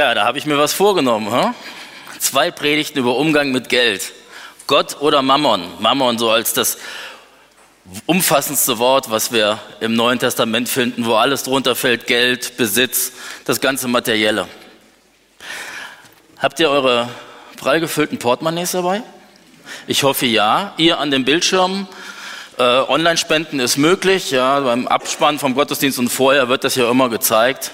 Ja, da habe ich mir was vorgenommen. Hm? Zwei Predigten über Umgang mit Geld. Gott oder Mammon. Mammon so als das umfassendste Wort, was wir im Neuen Testament finden, wo alles drunter fällt, Geld, Besitz, das ganze Materielle. Habt ihr eure prall gefüllten Portemonnaies dabei? Ich hoffe ja. Ihr an den Bildschirmen. Äh, Online-Spenden ist möglich. Ja, beim Abspann vom Gottesdienst und vorher wird das ja immer gezeigt.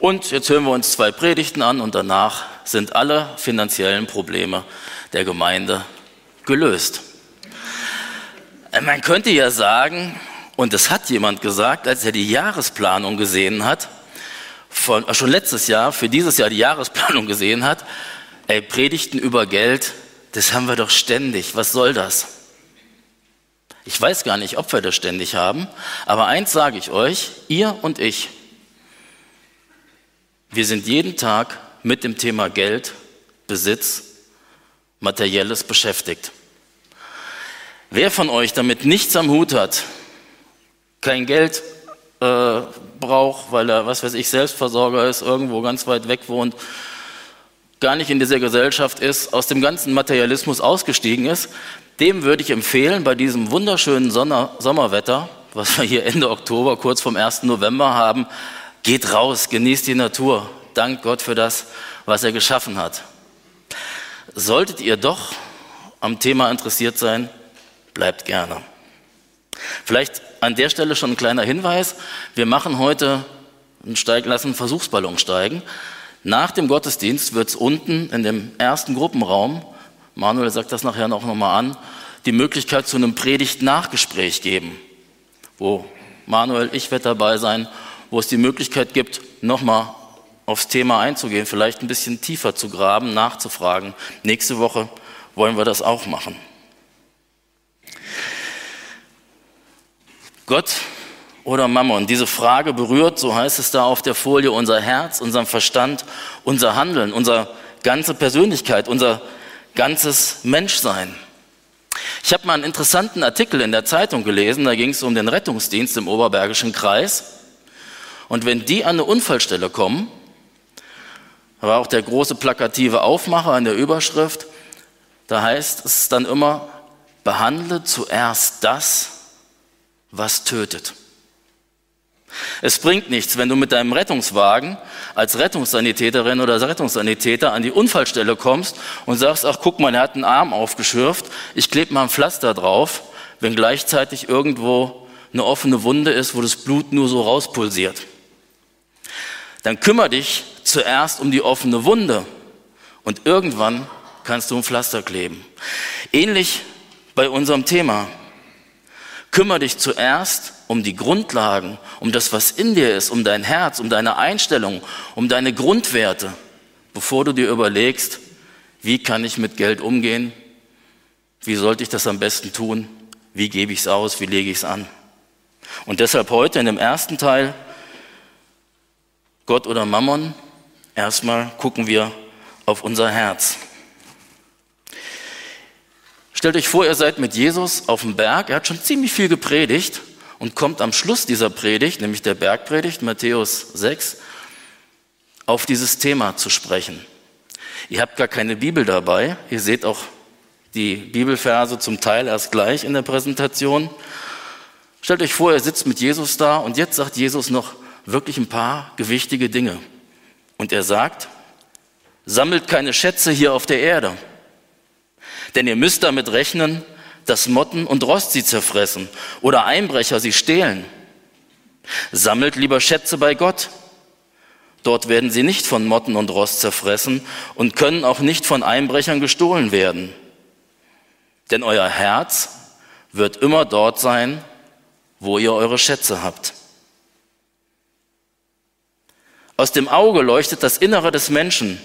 Und jetzt hören wir uns zwei Predigten an und danach sind alle finanziellen Probleme der Gemeinde gelöst. Äh, man könnte ja sagen, und das hat jemand gesagt, als er die Jahresplanung gesehen hat, von, äh, schon letztes Jahr, für dieses Jahr die Jahresplanung gesehen hat, ey, Predigten über Geld, das haben wir doch ständig, was soll das? Ich weiß gar nicht, ob wir das ständig haben, aber eins sage ich euch, ihr und ich, wir sind jeden Tag mit dem Thema Geld, Besitz, Materielles beschäftigt. Wer von euch damit nichts am Hut hat, kein Geld äh, braucht, weil er, was weiß ich, Selbstversorger ist, irgendwo ganz weit weg wohnt, gar nicht in dieser Gesellschaft ist, aus dem ganzen Materialismus ausgestiegen ist, dem würde ich empfehlen, bei diesem wunderschönen Sonner Sommerwetter, was wir hier Ende Oktober, kurz vom 1. November haben, Geht raus, genießt die Natur. Dank Gott für das, was er geschaffen hat. Solltet ihr doch am Thema interessiert sein, bleibt gerne. Vielleicht an der Stelle schon ein kleiner Hinweis. Wir machen heute einen Steig, lassen Versuchsballon steigen. Nach dem Gottesdienst wird es unten in dem ersten Gruppenraum, Manuel sagt das nachher noch mal an, die Möglichkeit zu einem Predigt-Nachgespräch geben, wo Manuel, ich werde dabei sein wo es die Möglichkeit gibt, nochmal aufs Thema einzugehen, vielleicht ein bisschen tiefer zu graben, nachzufragen. Nächste Woche wollen wir das auch machen. Gott oder Mammon? Diese Frage berührt, so heißt es da auf der Folie, unser Herz, unseren Verstand, unser Handeln, unsere ganze Persönlichkeit, unser ganzes Menschsein. Ich habe mal einen interessanten Artikel in der Zeitung gelesen, da ging es um den Rettungsdienst im Oberbergischen Kreis. Und wenn die an eine Unfallstelle kommen, war auch der große plakative Aufmacher an der Überschrift, da heißt es dann immer, behandle zuerst das, was tötet. Es bringt nichts, wenn du mit deinem Rettungswagen als Rettungssanitäterin oder Rettungssanitäter an die Unfallstelle kommst und sagst, ach guck mal, er hat einen Arm aufgeschürft, ich klebe mal ein Pflaster drauf, wenn gleichzeitig irgendwo eine offene Wunde ist, wo das Blut nur so rauspulsiert dann kümmere dich zuerst um die offene Wunde und irgendwann kannst du ein Pflaster kleben. Ähnlich bei unserem Thema. Kümmere dich zuerst um die Grundlagen, um das, was in dir ist, um dein Herz, um deine Einstellung, um deine Grundwerte, bevor du dir überlegst, wie kann ich mit Geld umgehen, wie sollte ich das am besten tun, wie gebe ich es aus, wie lege ich es an. Und deshalb heute in dem ersten Teil Gott oder Mammon? Erstmal gucken wir auf unser Herz. Stellt euch vor, ihr seid mit Jesus auf dem Berg. Er hat schon ziemlich viel gepredigt und kommt am Schluss dieser Predigt, nämlich der Bergpredigt, Matthäus 6, auf dieses Thema zu sprechen. Ihr habt gar keine Bibel dabei. Ihr seht auch die Bibelverse zum Teil erst gleich in der Präsentation. Stellt euch vor, ihr sitzt mit Jesus da und jetzt sagt Jesus noch, wirklich ein paar gewichtige Dinge. Und er sagt, sammelt keine Schätze hier auf der Erde, denn ihr müsst damit rechnen, dass Motten und Rost sie zerfressen oder Einbrecher sie stehlen. Sammelt lieber Schätze bei Gott. Dort werden sie nicht von Motten und Rost zerfressen und können auch nicht von Einbrechern gestohlen werden. Denn euer Herz wird immer dort sein, wo ihr eure Schätze habt. Aus dem Auge leuchtet das Innere des Menschen.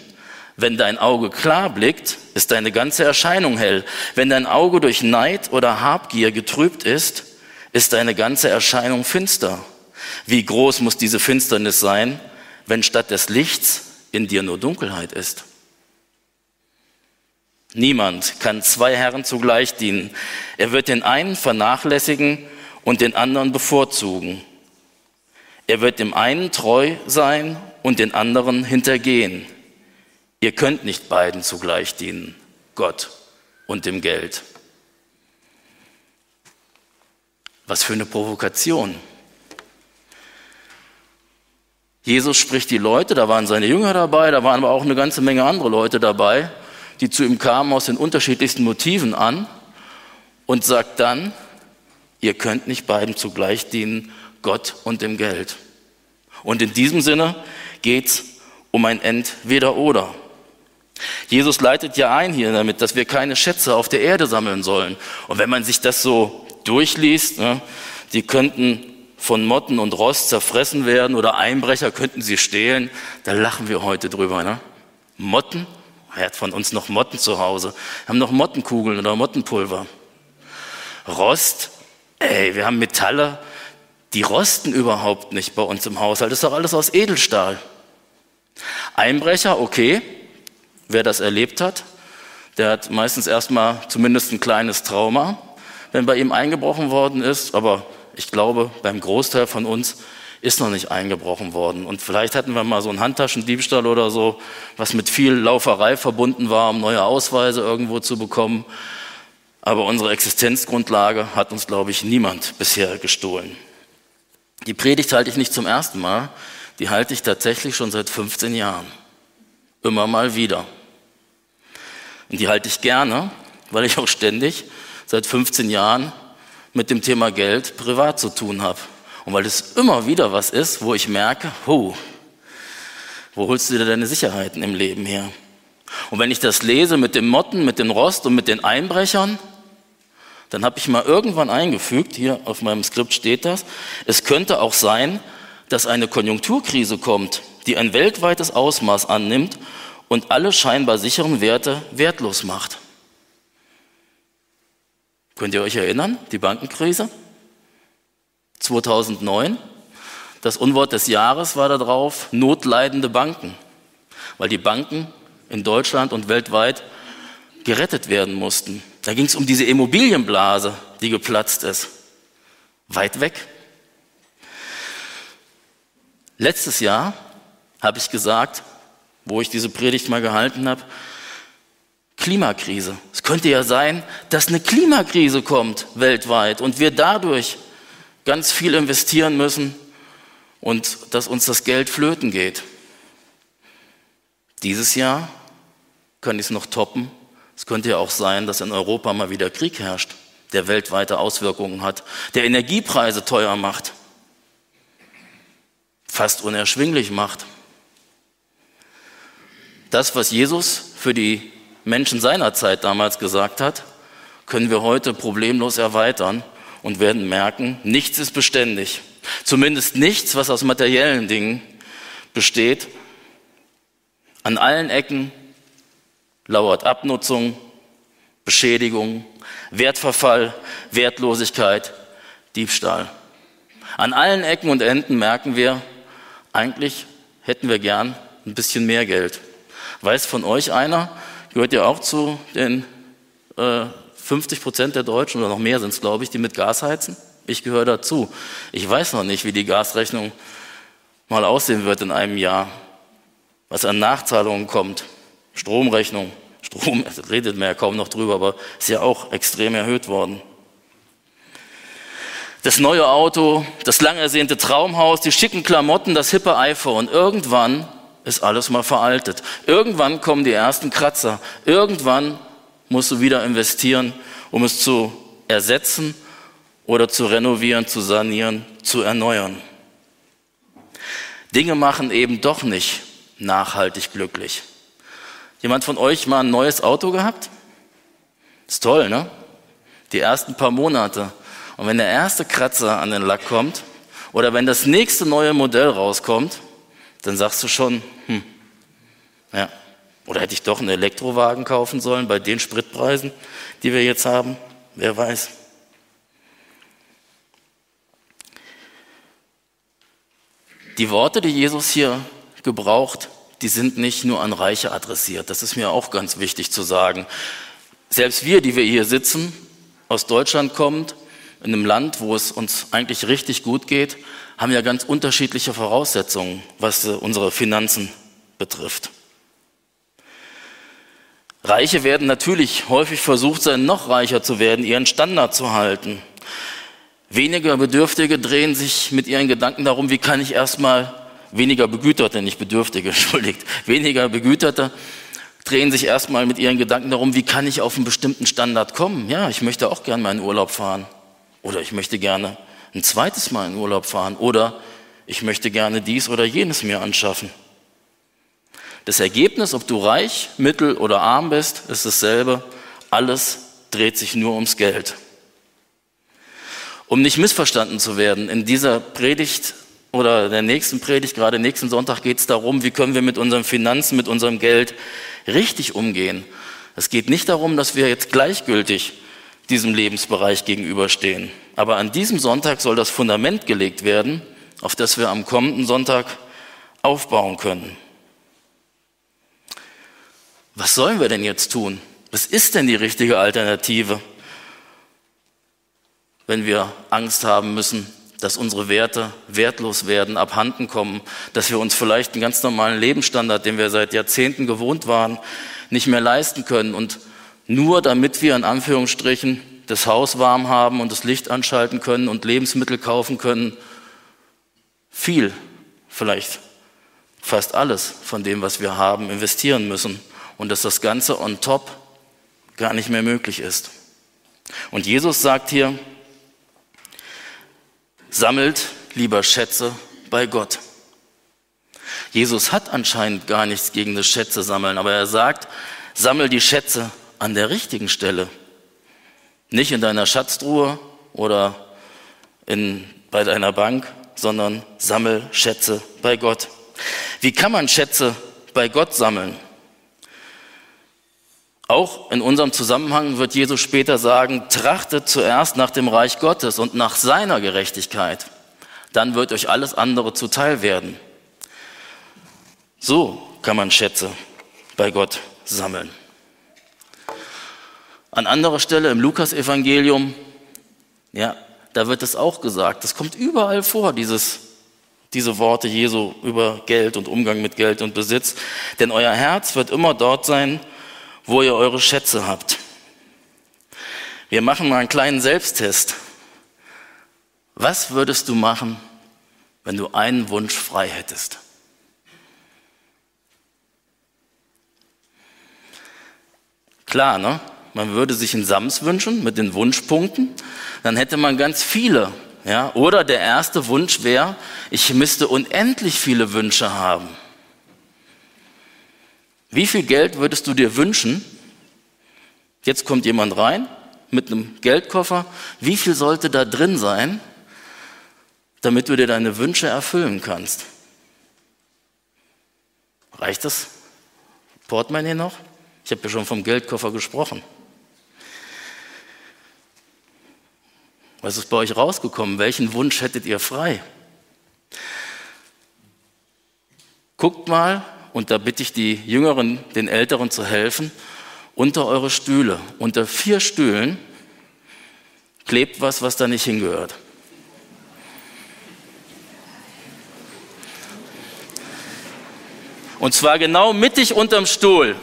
Wenn dein Auge klar blickt, ist deine ganze Erscheinung hell. Wenn dein Auge durch Neid oder Habgier getrübt ist, ist deine ganze Erscheinung finster. Wie groß muss diese Finsternis sein, wenn statt des Lichts in dir nur Dunkelheit ist? Niemand kann zwei Herren zugleich dienen. Er wird den einen vernachlässigen und den anderen bevorzugen. Er wird dem einen treu sein und den anderen hintergehen. Ihr könnt nicht beiden zugleich dienen, Gott und dem Geld. Was für eine Provokation. Jesus spricht die Leute, da waren seine Jünger dabei, da waren aber auch eine ganze Menge andere Leute dabei, die zu ihm kamen aus den unterschiedlichsten Motiven an und sagt dann, ihr könnt nicht beiden zugleich dienen, Gott und dem Geld. Und in diesem Sinne geht es um ein Entweder-Oder. Jesus leitet ja ein hier damit, dass wir keine Schätze auf der Erde sammeln sollen. Und wenn man sich das so durchliest, ne, die könnten von Motten und Rost zerfressen werden oder Einbrecher könnten sie stehlen, da lachen wir heute drüber. Ne? Motten? Wer hat von uns noch Motten zu Hause? Wir haben noch Mottenkugeln oder Mottenpulver. Rost? Ey, wir haben Metalle, die rosten überhaupt nicht bei uns im Haushalt. Das ist doch alles aus Edelstahl. Einbrecher, okay, wer das erlebt hat, der hat meistens erstmal zumindest ein kleines Trauma, wenn bei ihm eingebrochen worden ist, aber ich glaube, beim Großteil von uns ist noch nicht eingebrochen worden. Und vielleicht hatten wir mal so einen Handtaschendiebstahl oder so, was mit viel Lauferei verbunden war, um neue Ausweise irgendwo zu bekommen. Aber unsere Existenzgrundlage hat uns, glaube ich, niemand bisher gestohlen. Die Predigt halte ich nicht zum ersten Mal, die halte ich tatsächlich schon seit 15 Jahren. Immer mal wieder. Und die halte ich gerne, weil ich auch ständig seit 15 Jahren mit dem Thema Geld privat zu tun habe. Und weil es immer wieder was ist, wo ich merke, ho, wo holst du dir deine Sicherheiten im Leben her? Und wenn ich das lese mit dem Motten, mit dem Rost und mit den Einbrechern, dann habe ich mal irgendwann eingefügt, hier auf meinem Skript steht das, es könnte auch sein, dass eine Konjunkturkrise kommt, die ein weltweites Ausmaß annimmt und alle scheinbar sicheren Werte wertlos macht. Könnt ihr euch erinnern, die Bankenkrise 2009? Das Unwort des Jahres war darauf notleidende Banken, weil die Banken in Deutschland und weltweit gerettet werden mussten. Da ging es um diese Immobilienblase, die geplatzt ist. Weit weg. Letztes Jahr habe ich gesagt, wo ich diese Predigt mal gehalten habe, Klimakrise. Es könnte ja sein, dass eine Klimakrise kommt weltweit und wir dadurch ganz viel investieren müssen und dass uns das Geld flöten geht. Dieses Jahr könnte ich es noch toppen. Es könnte ja auch sein, dass in Europa mal wieder Krieg herrscht, der weltweite Auswirkungen hat, der Energiepreise teuer macht, fast unerschwinglich macht. Das, was Jesus für die Menschen seiner Zeit damals gesagt hat, können wir heute problemlos erweitern und werden merken, nichts ist beständig. Zumindest nichts, was aus materiellen Dingen besteht. An allen Ecken lauert Abnutzung, Beschädigung, Wertverfall, Wertlosigkeit, Diebstahl. An allen Ecken und Enden merken wir, eigentlich hätten wir gern ein bisschen mehr Geld. Weiß von euch einer, gehört ihr auch zu den äh, 50 Prozent der Deutschen oder noch mehr sind es, glaube ich, die mit Gas heizen? Ich gehöre dazu. Ich weiß noch nicht, wie die Gasrechnung mal aussehen wird in einem Jahr, was an Nachzahlungen kommt. Stromrechnung, Strom, redet man ja kaum noch drüber, aber ist ja auch extrem erhöht worden. Das neue Auto, das lang ersehnte Traumhaus, die schicken Klamotten, das hippe iPhone. Irgendwann ist alles mal veraltet. Irgendwann kommen die ersten Kratzer. Irgendwann musst du wieder investieren, um es zu ersetzen oder zu renovieren, zu sanieren, zu erneuern. Dinge machen eben doch nicht nachhaltig glücklich. Jemand von euch mal ein neues Auto gehabt? Ist toll, ne? Die ersten paar Monate. Und wenn der erste Kratzer an den Lack kommt oder wenn das nächste neue Modell rauskommt, dann sagst du schon, hm, ja, oder hätte ich doch einen Elektrowagen kaufen sollen bei den Spritpreisen, die wir jetzt haben? Wer weiß. Die Worte, die Jesus hier gebraucht, die sind nicht nur an Reiche adressiert. Das ist mir auch ganz wichtig zu sagen. Selbst wir, die wir hier sitzen, aus Deutschland kommend, in einem Land, wo es uns eigentlich richtig gut geht, haben ja ganz unterschiedliche Voraussetzungen, was unsere Finanzen betrifft. Reiche werden natürlich häufig versucht sein, noch reicher zu werden, ihren Standard zu halten. Weniger Bedürftige drehen sich mit ihren Gedanken darum, wie kann ich erstmal weniger Begüterte, nicht Bedürftige, entschuldigt, weniger Begüterte drehen sich erstmal mit ihren Gedanken darum, wie kann ich auf einen bestimmten Standard kommen. Ja, ich möchte auch gerne meinen Urlaub fahren. Oder ich möchte gerne ein zweites Mal in Urlaub fahren. Oder ich möchte gerne dies oder jenes mir anschaffen. Das Ergebnis, ob du reich, mittel oder arm bist, ist dasselbe. Alles dreht sich nur ums Geld. Um nicht missverstanden zu werden, in dieser Predigt oder der nächsten Predigt, gerade nächsten Sonntag, geht es darum, wie können wir mit unseren Finanzen, mit unserem Geld richtig umgehen. Es geht nicht darum, dass wir jetzt gleichgültig diesem Lebensbereich gegenüberstehen. Aber an diesem Sonntag soll das Fundament gelegt werden, auf das wir am kommenden Sonntag aufbauen können. Was sollen wir denn jetzt tun? Was ist denn die richtige Alternative, wenn wir Angst haben müssen, dass unsere Werte wertlos werden, abhanden kommen, dass wir uns vielleicht einen ganz normalen Lebensstandard, den wir seit Jahrzehnten gewohnt waren, nicht mehr leisten können und nur damit wir in Anführungsstrichen das Haus warm haben und das Licht anschalten können und Lebensmittel kaufen können, viel, vielleicht fast alles von dem, was wir haben, investieren müssen und dass das Ganze on top gar nicht mehr möglich ist. Und Jesus sagt hier, sammelt lieber Schätze bei Gott. Jesus hat anscheinend gar nichts gegen das Schätze sammeln, aber er sagt, sammel die Schätze an der richtigen Stelle. Nicht in deiner Schatztruhe oder in, bei deiner Bank, sondern sammel Schätze bei Gott. Wie kann man Schätze bei Gott sammeln? Auch in unserem Zusammenhang wird Jesus später sagen, trachtet zuerst nach dem Reich Gottes und nach seiner Gerechtigkeit. Dann wird euch alles andere zuteil werden. So kann man Schätze bei Gott sammeln. An anderer Stelle im Lukasevangelium, ja, da wird es auch gesagt. Das kommt überall vor, dieses, diese Worte Jesu über Geld und Umgang mit Geld und Besitz. Denn euer Herz wird immer dort sein, wo ihr eure Schätze habt. Wir machen mal einen kleinen Selbsttest. Was würdest du machen, wenn du einen Wunsch frei hättest? Klar, ne? Man würde sich einen Sams wünschen mit den Wunschpunkten, dann hätte man ganz viele. Ja? Oder der erste Wunsch wäre, ich müsste unendlich viele Wünsche haben. Wie viel Geld würdest du dir wünschen? Jetzt kommt jemand rein mit einem Geldkoffer. Wie viel sollte da drin sein, damit du dir deine Wünsche erfüllen kannst? Reicht das Portemonnaie noch? Ich habe ja schon vom Geldkoffer gesprochen. Was ist bei euch rausgekommen? Welchen Wunsch hättet ihr frei? Guckt mal, und da bitte ich die Jüngeren, den Älteren zu helfen, unter eure Stühle, unter vier Stühlen klebt was, was da nicht hingehört. Und zwar genau mittig unterm Stuhl.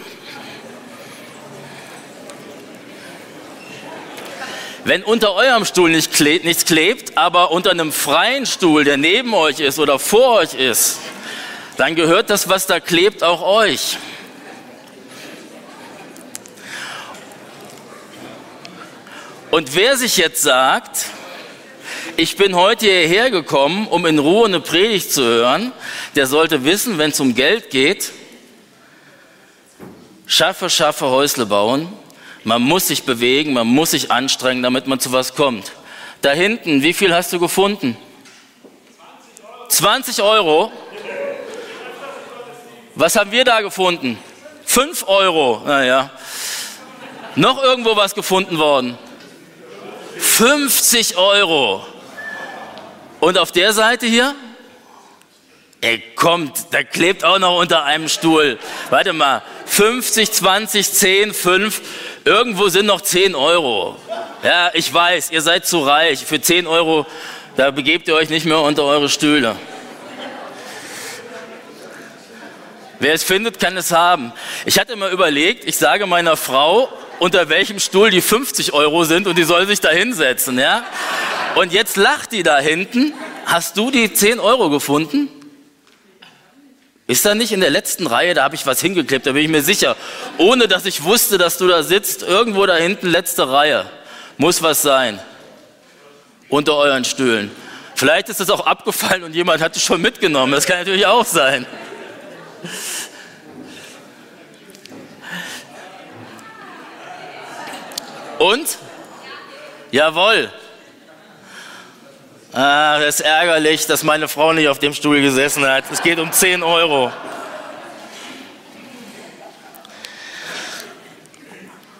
Wenn unter eurem Stuhl nicht klebt, nichts klebt, aber unter einem freien Stuhl, der neben euch ist oder vor euch ist, dann gehört das, was da klebt, auch euch. Und wer sich jetzt sagt, ich bin heute hierher gekommen, um in Ruhe eine Predigt zu hören, der sollte wissen, wenn es um Geld geht, schaffe, schaffe, Häusle bauen. Man muss sich bewegen, man muss sich anstrengen, damit man zu was kommt. Da hinten, wie viel hast du gefunden? 20 Euro. 20 Euro? Was haben wir da gefunden? Fünf Euro. Naja. Noch irgendwo was gefunden worden? 50 Euro. Und auf der Seite hier? Ey, kommt, da klebt auch noch unter einem Stuhl. Warte mal, 50, 20, 10, 5, irgendwo sind noch 10 Euro. Ja, ich weiß, ihr seid zu reich. Für 10 Euro, da begebt ihr euch nicht mehr unter eure Stühle. Wer es findet, kann es haben. Ich hatte mal überlegt, ich sage meiner Frau, unter welchem Stuhl die 50 Euro sind und die soll sich da hinsetzen, ja? Und jetzt lacht die da hinten. Hast du die 10 Euro gefunden? Ist da nicht in der letzten Reihe, da habe ich was hingeklebt, da bin ich mir sicher. Ohne dass ich wusste, dass du da sitzt, irgendwo da hinten, letzte Reihe. Muss was sein. Unter euren Stühlen. Vielleicht ist es auch abgefallen und jemand hat es schon mitgenommen. Das kann natürlich auch sein. Und? Jawohl. Ah, das ist ärgerlich, dass meine Frau nicht auf dem Stuhl gesessen hat. Es geht um 10 Euro.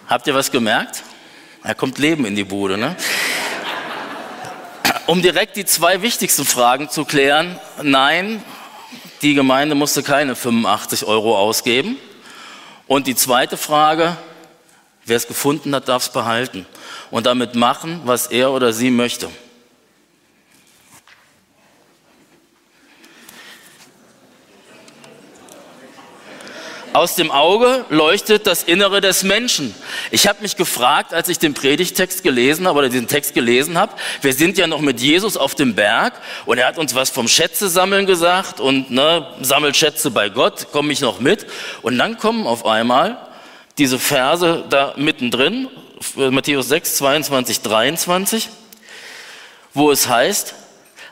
Habt ihr was gemerkt? Da kommt Leben in die Bude, ne? Um direkt die zwei wichtigsten Fragen zu klären. Nein, die Gemeinde musste keine 85 Euro ausgeben. Und die zweite Frage, wer es gefunden hat, darf es behalten und damit machen, was er oder sie möchte. Aus dem Auge leuchtet das Innere des Menschen. Ich habe mich gefragt, als ich den Predigtext gelesen habe oder diesen Text gelesen habe, wir sind ja noch mit Jesus auf dem Berg und er hat uns was vom Schätze sammeln gesagt und ne, sammelt Schätze bei Gott, komme ich noch mit. Und dann kommen auf einmal diese Verse da mittendrin, Matthäus 6, 22, 23, wo es heißt,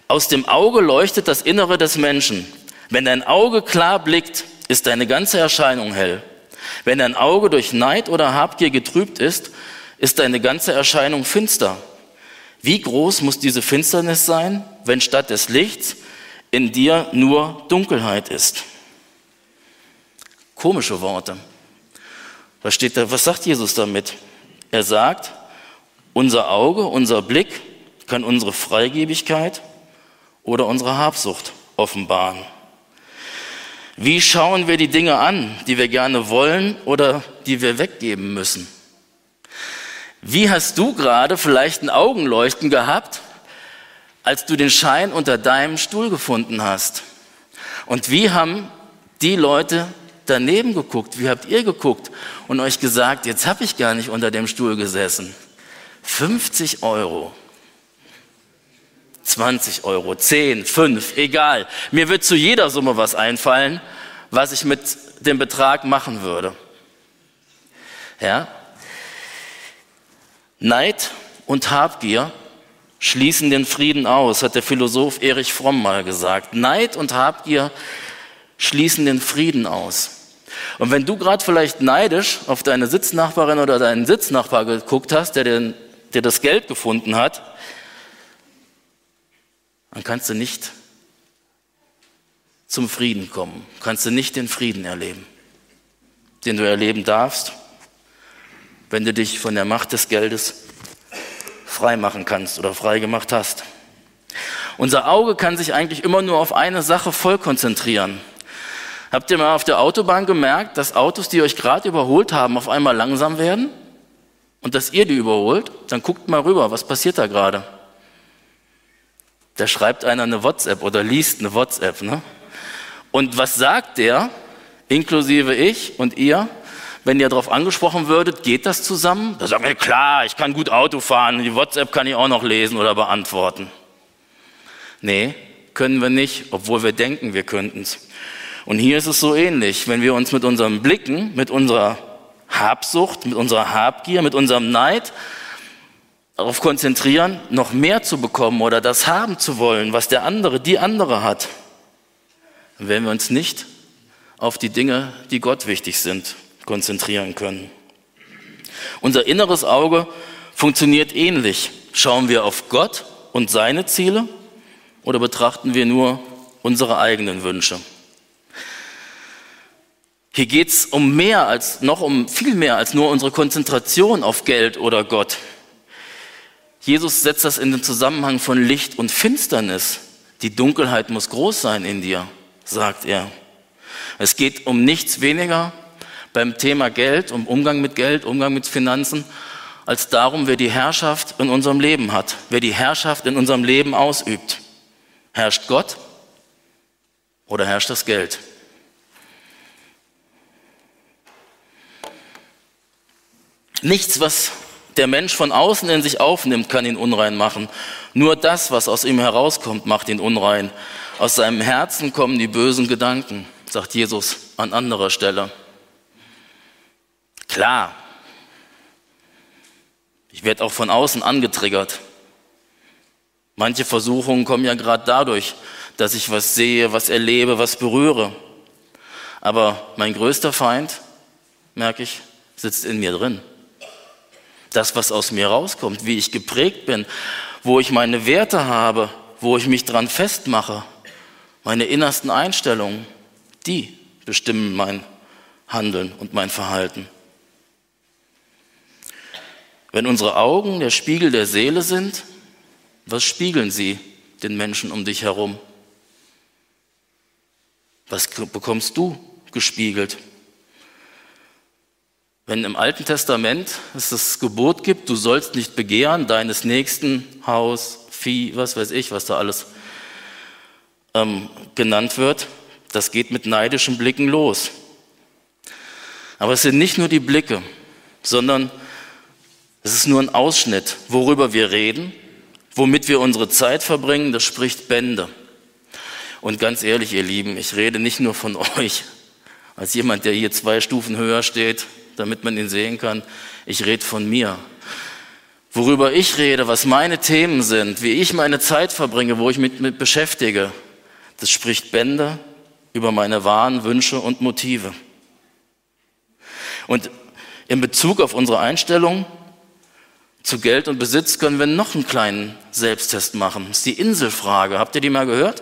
aus dem Auge leuchtet das Innere des Menschen. Wenn dein Auge klar blickt, ist deine ganze Erscheinung hell. Wenn dein Auge durch Neid oder Habgier getrübt ist, ist deine ganze Erscheinung finster. Wie groß muss diese Finsternis sein, wenn statt des Lichts in dir nur Dunkelheit ist? Komische Worte. Was steht da? Was sagt Jesus damit? Er sagt, unser Auge, unser Blick kann unsere Freigebigkeit oder unsere Habsucht offenbaren. Wie schauen wir die Dinge an, die wir gerne wollen oder die wir weggeben müssen? Wie hast du gerade vielleicht ein Augenleuchten gehabt, als du den Schein unter deinem Stuhl gefunden hast? Und wie haben die Leute daneben geguckt? Wie habt ihr geguckt und euch gesagt, jetzt habe ich gar nicht unter dem Stuhl gesessen? 50 Euro. 20 Euro, 10, 5, egal. Mir wird zu jeder Summe was einfallen, was ich mit dem Betrag machen würde. Ja? Neid und Habgier schließen den Frieden aus, hat der Philosoph Erich Fromm mal gesagt. Neid und Habgier schließen den Frieden aus. Und wenn du gerade vielleicht neidisch auf deine Sitznachbarin oder deinen Sitznachbar geguckt hast, der, den, der das Geld gefunden hat, dann kannst du nicht zum Frieden kommen, kannst du nicht den Frieden erleben, den du erleben darfst, wenn du dich von der Macht des Geldes frei machen kannst oder frei gemacht hast. Unser Auge kann sich eigentlich immer nur auf eine Sache voll konzentrieren. Habt ihr mal auf der Autobahn gemerkt, dass Autos, die euch gerade überholt haben, auf einmal langsam werden? Und dass ihr die überholt? Dann guckt mal rüber, was passiert da gerade? Da schreibt einer eine WhatsApp oder liest eine WhatsApp. Ne? Und was sagt der, inklusive ich und ihr? Wenn ihr darauf angesprochen würdet, geht das zusammen? Da sagen wir, klar, ich kann gut Auto fahren, die WhatsApp kann ich auch noch lesen oder beantworten. Nee, können wir nicht, obwohl wir denken, wir könnten es. Und hier ist es so ähnlich. Wenn wir uns mit unseren Blicken, mit unserer Habsucht, mit unserer Habgier, mit unserem Neid darauf konzentrieren, noch mehr zu bekommen oder das haben zu wollen, was der andere, die andere hat, dann werden wir uns nicht auf die Dinge, die Gott wichtig sind, konzentrieren können. Unser inneres Auge funktioniert ähnlich. Schauen wir auf Gott und seine Ziele oder betrachten wir nur unsere eigenen Wünsche? Hier geht es um mehr als, noch um viel mehr als nur unsere Konzentration auf Geld oder Gott. Jesus setzt das in den Zusammenhang von Licht und Finsternis. Die Dunkelheit muss groß sein in dir, sagt er. Es geht um nichts weniger beim Thema Geld, um Umgang mit Geld, Umgang mit Finanzen, als darum, wer die Herrschaft in unserem Leben hat, wer die Herrschaft in unserem Leben ausübt. Herrscht Gott oder herrscht das Geld? Nichts, was der Mensch von außen in sich aufnimmt, kann ihn unrein machen. Nur das, was aus ihm herauskommt, macht ihn unrein. Aus seinem Herzen kommen die bösen Gedanken, sagt Jesus an anderer Stelle. Klar, ich werde auch von außen angetriggert. Manche Versuchungen kommen ja gerade dadurch, dass ich was sehe, was erlebe, was berühre. Aber mein größter Feind, merke ich, sitzt in mir drin. Das, was aus mir rauskommt, wie ich geprägt bin, wo ich meine Werte habe, wo ich mich dran festmache, meine innersten Einstellungen, die bestimmen mein Handeln und mein Verhalten. Wenn unsere Augen der Spiegel der Seele sind, was spiegeln sie den Menschen um dich herum? Was bekommst du gespiegelt? Wenn im Alten Testament es das Gebot gibt, du sollst nicht begehren, deines Nächsten Haus, Vieh, was weiß ich, was da alles ähm, genannt wird, das geht mit neidischen Blicken los. Aber es sind nicht nur die Blicke, sondern es ist nur ein Ausschnitt, worüber wir reden, womit wir unsere Zeit verbringen, das spricht Bände. Und ganz ehrlich, ihr Lieben, ich rede nicht nur von euch, als jemand, der hier zwei Stufen höher steht, damit man ihn sehen kann. Ich rede von mir. Worüber ich rede, was meine Themen sind, wie ich meine Zeit verbringe, wo ich mich mit beschäftige, das spricht Bände über meine wahren Wünsche und Motive. Und in Bezug auf unsere Einstellung zu Geld und Besitz können wir noch einen kleinen Selbsttest machen. Das ist die Inselfrage. Habt ihr die mal gehört?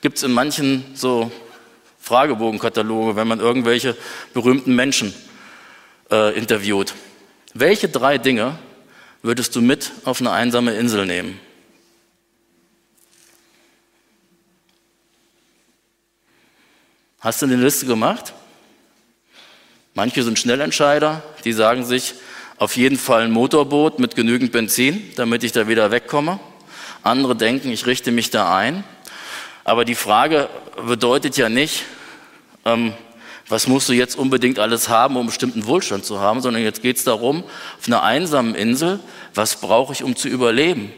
Gibt es in manchen so Fragebogenkataloge, wenn man irgendwelche berühmten Menschen äh, interviewt. Welche drei Dinge würdest du mit auf eine einsame Insel nehmen? Hast du eine Liste gemacht? Manche sind Schnellentscheider, die sagen sich, auf jeden Fall ein Motorboot mit genügend Benzin, damit ich da wieder wegkomme. Andere denken, ich richte mich da ein. Aber die Frage bedeutet ja nicht, ähm, was musst du jetzt unbedingt alles haben, um bestimmten Wohlstand zu haben, sondern jetzt geht es darum, auf einer einsamen Insel, was brauche ich, um zu überleben?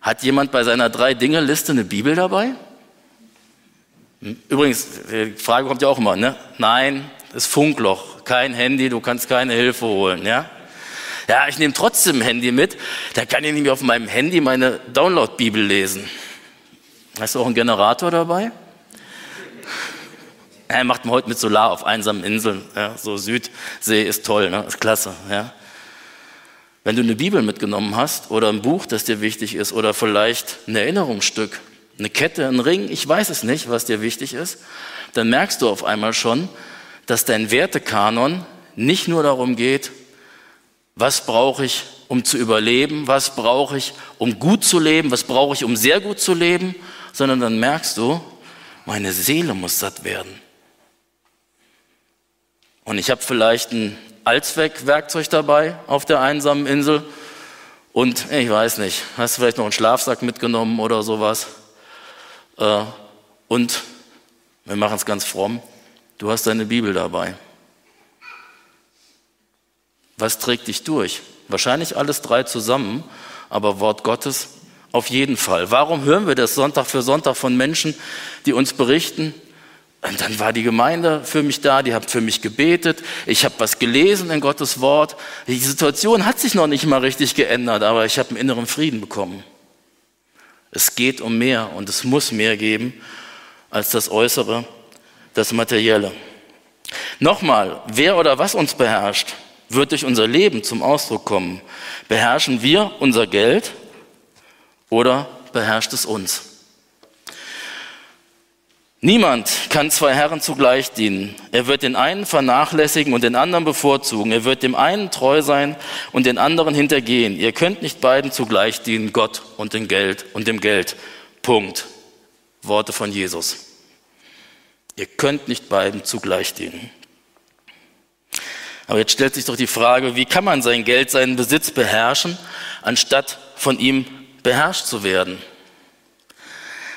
Hat jemand bei seiner Drei-Dinge-Liste eine Bibel dabei? Hm? Übrigens, die Frage kommt ja auch immer, ne? Nein, das Funkloch, kein Handy, du kannst keine Hilfe holen, ja? Ja, ich nehme trotzdem ein Handy mit, da kann ich nämlich auf meinem Handy meine Download-Bibel lesen. Hast du auch einen Generator dabei? Er macht man heute mit Solar auf einsamen Inseln. Ja, so Südsee ist toll, ne? ist klasse. Ja. Wenn du eine Bibel mitgenommen hast oder ein Buch, das dir wichtig ist oder vielleicht ein Erinnerungsstück, eine Kette, ein Ring, ich weiß es nicht, was dir wichtig ist, dann merkst du auf einmal schon, dass dein Wertekanon nicht nur darum geht, was brauche ich, um zu überleben, was brauche ich, um gut zu leben, was brauche ich, um sehr gut zu leben, sondern dann merkst du, meine Seele muss satt werden. Und ich habe vielleicht ein Allzweckwerkzeug dabei auf der einsamen Insel. Und ich weiß nicht, hast du vielleicht noch einen Schlafsack mitgenommen oder sowas? Äh, und wir machen es ganz fromm, du hast deine Bibel dabei. Was trägt dich durch? Wahrscheinlich alles drei zusammen, aber Wort Gottes auf jeden Fall. Warum hören wir das Sonntag für Sonntag von Menschen, die uns berichten, und dann war die Gemeinde für mich da, die hat für mich gebetet, ich habe was gelesen in Gottes Wort. Die Situation hat sich noch nicht mal richtig geändert, aber ich habe einen inneren Frieden bekommen. Es geht um mehr und es muss mehr geben als das Äußere, das Materielle. Nochmal, wer oder was uns beherrscht, wird durch unser Leben zum Ausdruck kommen. Beherrschen wir unser Geld oder beherrscht es uns? Niemand kann zwei Herren zugleich dienen. Er wird den einen vernachlässigen und den anderen bevorzugen. Er wird dem einen treu sein und den anderen hintergehen. Ihr könnt nicht beiden zugleich dienen, Gott und dem Geld und dem Geld. Punkt. Worte von Jesus. Ihr könnt nicht beiden zugleich dienen. Aber jetzt stellt sich doch die Frage, wie kann man sein Geld, seinen Besitz beherrschen, anstatt von ihm beherrscht zu werden?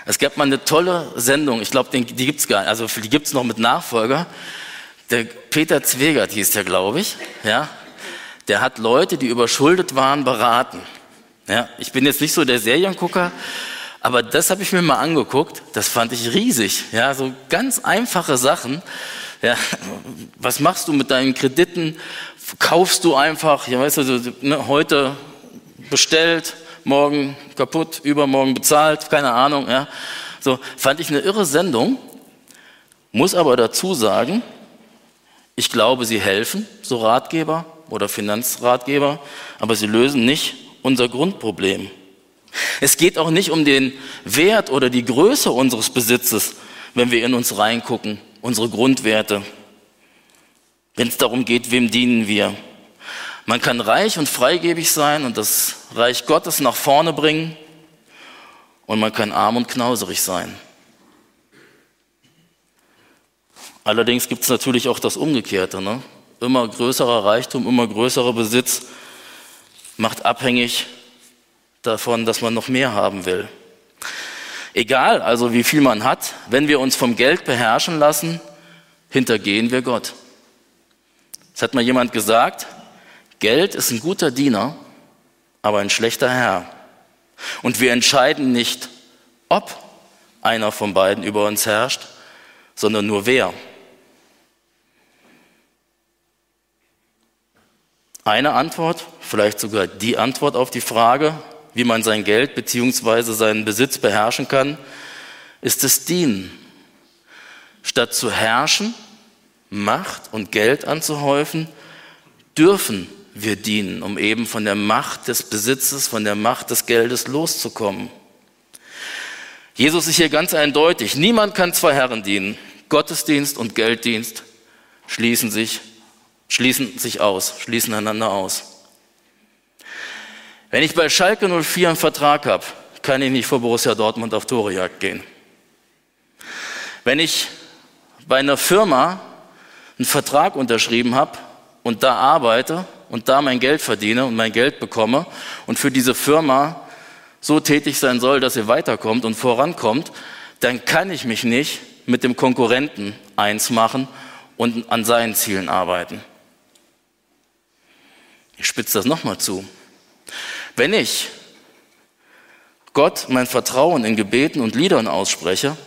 Es gab mal eine tolle Sendung, ich glaube, die gibt es gar nicht, also die gibt es noch mit Nachfolger. Der Peter Zwegert hieß der, glaube ich, ja. Der hat Leute, die überschuldet waren, beraten. Ja, ich bin jetzt nicht so der Seriengucker, aber das habe ich mir mal angeguckt. Das fand ich riesig. Ja, so ganz einfache Sachen. Ja, was machst du mit deinen Krediten? Kaufst du einfach, ja, weißt du, ne, heute bestellt, morgen kaputt, übermorgen bezahlt, keine Ahnung. Ja. So fand ich eine irre Sendung, muss aber dazu sagen, ich glaube, sie helfen, so Ratgeber oder Finanzratgeber, aber sie lösen nicht unser Grundproblem. Es geht auch nicht um den Wert oder die Größe unseres Besitzes, wenn wir in uns reingucken, unsere Grundwerte. Wenn es darum geht, wem dienen wir? Man kann reich und freigebig sein und das Reich Gottes nach vorne bringen und man kann arm und knauserig sein. Allerdings gibt es natürlich auch das Umgekehrte. Ne? Immer größerer Reichtum, immer größerer Besitz macht abhängig davon, dass man noch mehr haben will. Egal also, wie viel man hat, wenn wir uns vom Geld beherrschen lassen, hintergehen wir Gott. Es hat mal jemand gesagt, Geld ist ein guter Diener, aber ein schlechter Herr. Und wir entscheiden nicht, ob einer von beiden über uns herrscht, sondern nur wer. Eine Antwort, vielleicht sogar die Antwort auf die Frage, wie man sein Geld bzw. seinen Besitz beherrschen kann, ist es Dienen. Statt zu herrschen, Macht und Geld anzuhäufen, dürfen wir dienen, um eben von der Macht des Besitzes, von der Macht des Geldes loszukommen. Jesus ist hier ganz eindeutig. Niemand kann zwei Herren dienen. Gottesdienst und Gelddienst schließen sich, schließen sich aus, schließen einander aus. Wenn ich bei Schalke 04 einen Vertrag habe, kann ich nicht vor Borussia Dortmund auf Torejagd gehen. Wenn ich bei einer Firma einen Vertrag unterschrieben habe und da arbeite, und da mein Geld verdiene und mein Geld bekomme und für diese Firma so tätig sein soll, dass sie weiterkommt und vorankommt, dann kann ich mich nicht mit dem Konkurrenten eins machen und an seinen Zielen arbeiten. Ich spitze das nochmal zu. Wenn ich Gott mein Vertrauen in Gebeten und Liedern ausspreche,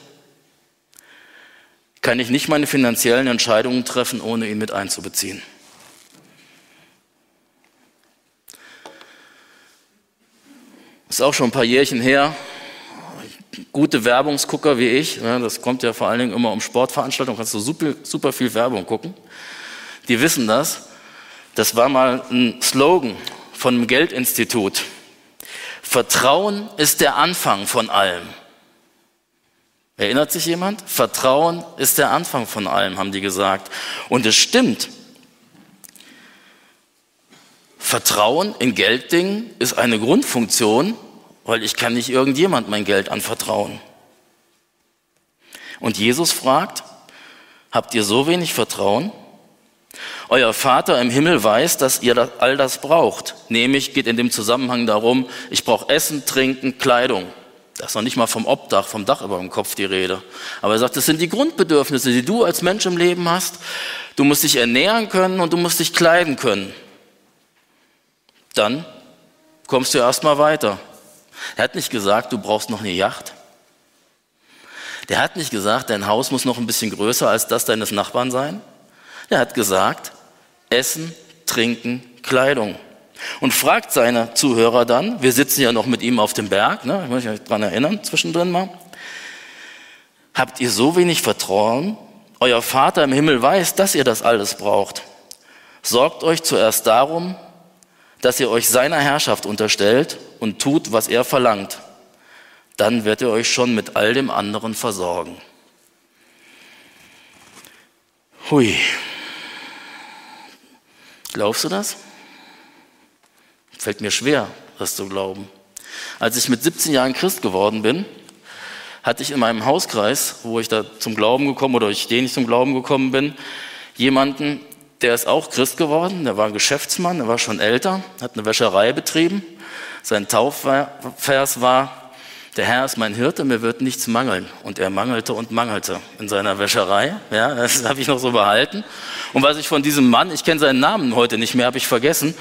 kann ich nicht meine finanziellen Entscheidungen treffen, ohne ihn mit einzubeziehen. Ist auch schon ein paar Jährchen her. Gute Werbungsgucker wie ich, ne, das kommt ja vor allen Dingen immer um Sportveranstaltungen, kannst du super, super viel Werbung gucken. Die wissen das. Das war mal ein Slogan von einem Geldinstitut. Vertrauen ist der Anfang von allem. Erinnert sich jemand? Vertrauen ist der Anfang von allem, haben die gesagt. Und es stimmt. Vertrauen in Gelddingen ist eine Grundfunktion, weil ich kann nicht irgendjemand mein Geld anvertrauen. Und Jesus fragt, habt ihr so wenig Vertrauen? Euer Vater im Himmel weiß, dass ihr all das braucht. Nämlich geht in dem Zusammenhang darum, ich brauche Essen, Trinken, Kleidung. Da ist noch nicht mal vom Obdach, vom Dach über dem Kopf die Rede. Aber er sagt, das sind die Grundbedürfnisse, die du als Mensch im Leben hast. Du musst dich ernähren können und du musst dich kleiden können dann kommst du erstmal weiter. Er hat nicht gesagt, du brauchst noch eine Yacht. Der hat nicht gesagt, dein Haus muss noch ein bisschen größer als das deines Nachbarn sein. Er hat gesagt, Essen, Trinken, Kleidung. Und fragt seine Zuhörer dann, wir sitzen ja noch mit ihm auf dem Berg, ne, ich muss mich daran erinnern, zwischendrin mal. Habt ihr so wenig Vertrauen? Euer Vater im Himmel weiß, dass ihr das alles braucht. Sorgt euch zuerst darum, dass ihr euch seiner Herrschaft unterstellt und tut, was er verlangt. Dann wird er euch schon mit all dem anderen versorgen. Hui. Glaubst du das? Fällt mir schwer, das zu glauben. Als ich mit 17 Jahren Christ geworden bin, hatte ich in meinem Hauskreis, wo ich da zum Glauben gekommen oder ich den ich zum Glauben gekommen bin, jemanden, der ist auch Christ geworden, der war ein Geschäftsmann, der war schon älter, hat eine Wäscherei betrieben. Sein Taufvers war, der Herr ist mein Hirte, mir wird nichts mangeln. Und er mangelte und mangelte in seiner Wäscherei. Ja, das habe ich noch so behalten. Und was ich von diesem Mann, ich kenne seinen Namen heute nicht mehr, habe ich vergessen,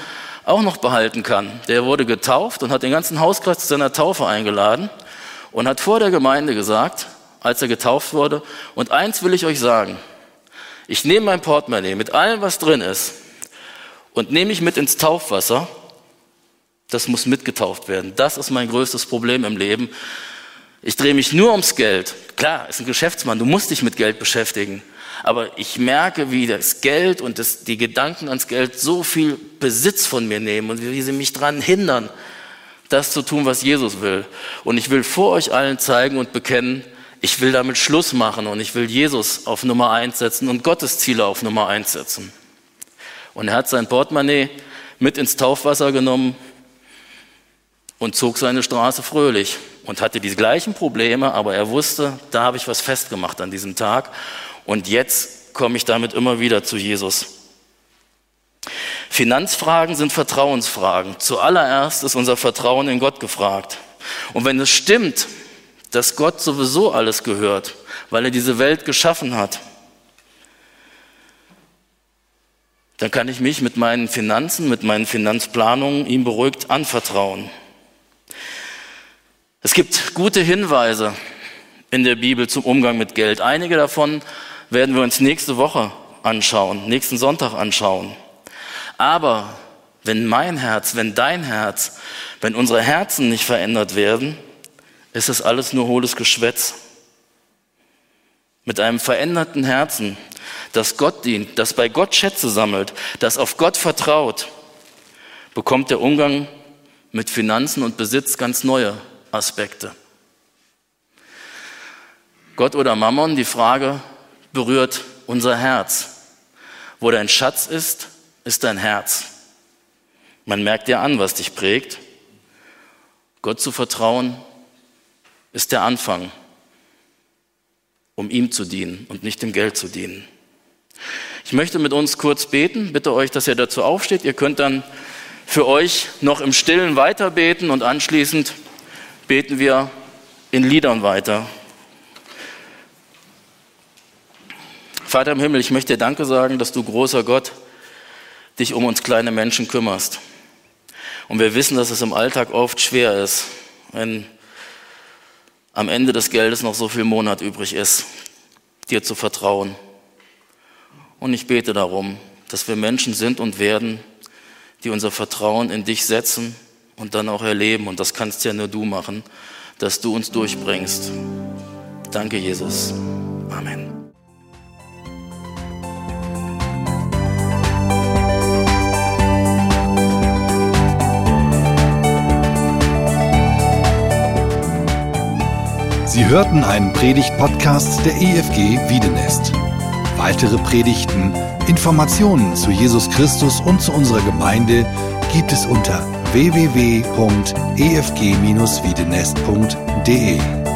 auch noch behalten kann. Der wurde getauft und hat den ganzen Hauskreis zu seiner Taufe eingeladen und hat vor der Gemeinde gesagt, als er getauft wurde, und eins will ich euch sagen, ich nehme mein Portemonnaie mit allem, was drin ist, und nehme ich mit ins Taufwasser, das muss mitgetauft werden. Das ist mein größtes Problem im Leben. Ich drehe mich nur ums Geld. Klar, ist ein Geschäftsmann, du musst dich mit Geld beschäftigen. Aber ich merke, wie das Geld und das, die Gedanken ans Geld so viel Besitz von mir nehmen und wie sie mich daran hindern, das zu tun, was Jesus will. Und ich will vor euch allen zeigen und bekennen, ich will damit Schluss machen und ich will Jesus auf Nummer eins setzen und Gottes Ziele auf Nummer eins setzen. Und er hat sein Portemonnaie mit ins Taufwasser genommen und zog seine Straße fröhlich und hatte die gleichen Probleme, aber er wusste, da habe ich was festgemacht an diesem Tag und jetzt komme ich damit immer wieder zu Jesus. Finanzfragen sind Vertrauensfragen. Zuallererst ist unser Vertrauen in Gott gefragt. Und wenn es stimmt, dass Gott sowieso alles gehört, weil er diese Welt geschaffen hat, dann kann ich mich mit meinen Finanzen, mit meinen Finanzplanungen ihm beruhigt anvertrauen. Es gibt gute Hinweise in der Bibel zum Umgang mit Geld. Einige davon werden wir uns nächste Woche anschauen, nächsten Sonntag anschauen. Aber wenn mein Herz, wenn dein Herz, wenn unsere Herzen nicht verändert werden, ist es alles nur hohles Geschwätz. Mit einem veränderten Herzen, das Gott dient, das bei Gott Schätze sammelt, das auf Gott vertraut, bekommt der Umgang mit Finanzen und Besitz ganz neue Aspekte. Gott oder Mammon, die Frage berührt unser Herz. Wo dein Schatz ist, ist dein Herz. Man merkt dir an, was dich prägt. Gott zu vertrauen ist der Anfang, um ihm zu dienen und nicht dem Geld zu dienen. Ich möchte mit uns kurz beten, bitte euch, dass ihr dazu aufsteht. Ihr könnt dann für euch noch im Stillen weiter beten und anschließend beten wir in Liedern weiter. Vater im Himmel, ich möchte dir Danke sagen, dass du großer Gott dich um uns kleine Menschen kümmerst. Und wir wissen, dass es im Alltag oft schwer ist, wenn am Ende des Geldes noch so viel Monat übrig ist, dir zu vertrauen. Und ich bete darum, dass wir Menschen sind und werden, die unser Vertrauen in dich setzen und dann auch erleben. Und das kannst ja nur du machen, dass du uns durchbringst. Danke, Jesus. Amen. Sie hörten einen Predigt-Podcast der EFG Wiedenest. Weitere Predigten, Informationen zu Jesus Christus und zu unserer Gemeinde gibt es unter www.efg-wiedenest.de.